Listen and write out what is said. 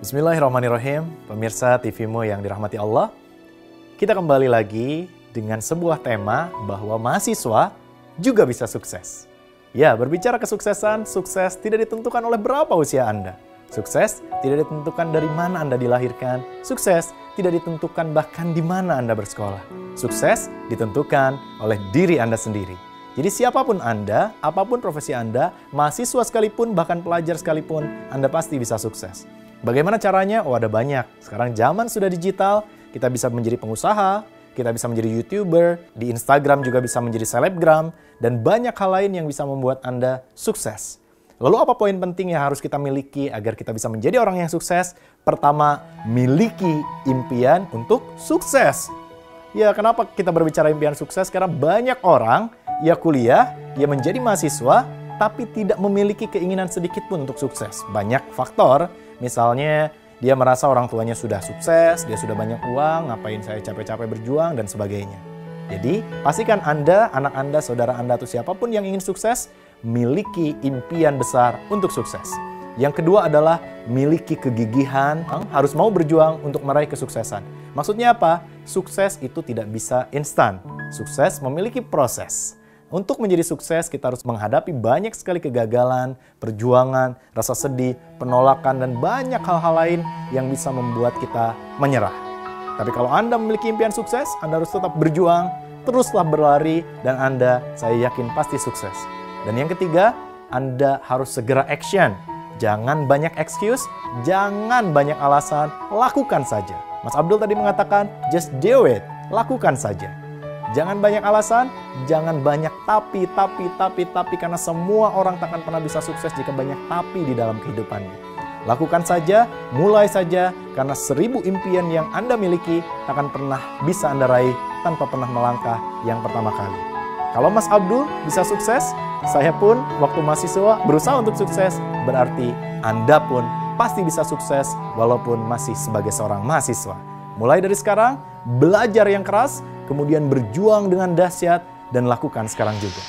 Bismillahirrahmanirrahim, pemirsa TVmu yang dirahmati Allah. Kita kembali lagi dengan sebuah tema bahwa mahasiswa juga bisa sukses. Ya, berbicara kesuksesan, sukses tidak ditentukan oleh berapa usia Anda. Sukses tidak ditentukan dari mana Anda dilahirkan. Sukses tidak ditentukan bahkan di mana Anda bersekolah. Sukses ditentukan oleh diri Anda sendiri. Jadi siapa pun Anda, apa pun profesi Anda, mahasiswa sekalipun, bahkan pelajar sekalipun, Anda pasti bisa sukses. Bagaimana caranya? Oh ada banyak. Sekarang zaman sudah digital, kita bisa menjadi pengusaha, kita bisa menjadi YouTuber, di Instagram juga bisa menjadi selebgram, dan banyak hal lain yang bisa membuat Anda sukses. Lalu apa poin penting yang harus kita miliki agar kita bisa menjadi orang yang sukses? Pertama, miliki impian untuk sukses. Ya, kenapa kita berbicara impian sukses? Karena banyak orang, ya kuliah, ya menjadi mahasiswa, tapi tidak memiliki keinginan sedikit pun untuk sukses. Banyak faktor, misalnya dia merasa orang tuanya sudah sukses, dia sudah banyak uang, ngapain saya capek-capek berjuang, dan sebagainya. Jadi, pastikan Anda, anak Anda, saudara Anda, atau siapa pun yang ingin sukses, miliki impian besar untuk sukses. Yang kedua adalah miliki kegigihan, harus mau berjuang untuk meraih kesuksesan. Maksudnya apa? Sukses itu tidak bisa instan. Sukses memiliki proses. Untuk menjadi sukses, kita harus menghadapi banyak sekali kegagalan, perjuangan, rasa sedih, penolakan, dan banyak hal-hal lain yang bisa membuat kita menyerah. Tapi kalau Anda memiliki impian sukses, Anda harus tetap berjuang, teruslah berlari, dan Anda, saya yakin, pasti sukses. Dan yang ketiga, Anda harus segera action. Jangan banyak excuse, jangan banyak alasan, lakukan saja. Mas Abdul tadi mengatakan, just do it, lakukan saja. Jangan banyak alasan, jangan banyak tapi, tapi, tapi, tapi, karena semua orang takkan pernah bisa sukses jika banyak tapi di dalam kehidupannya. Lakukan saja, mulai saja, karena seribu impian yang Anda miliki takkan pernah bisa Anda raih tanpa pernah melangkah yang pertama kali. Kalau Mas Abdul bisa sukses, saya pun waktu mahasiswa berusaha untuk sukses, berarti Anda pun pasti bisa sukses walaupun masih sebagai seorang mahasiswa. Mulai dari sekarang, belajar yang keras, kemudian berjuang dengan dahsyat, dan lakukan sekarang juga.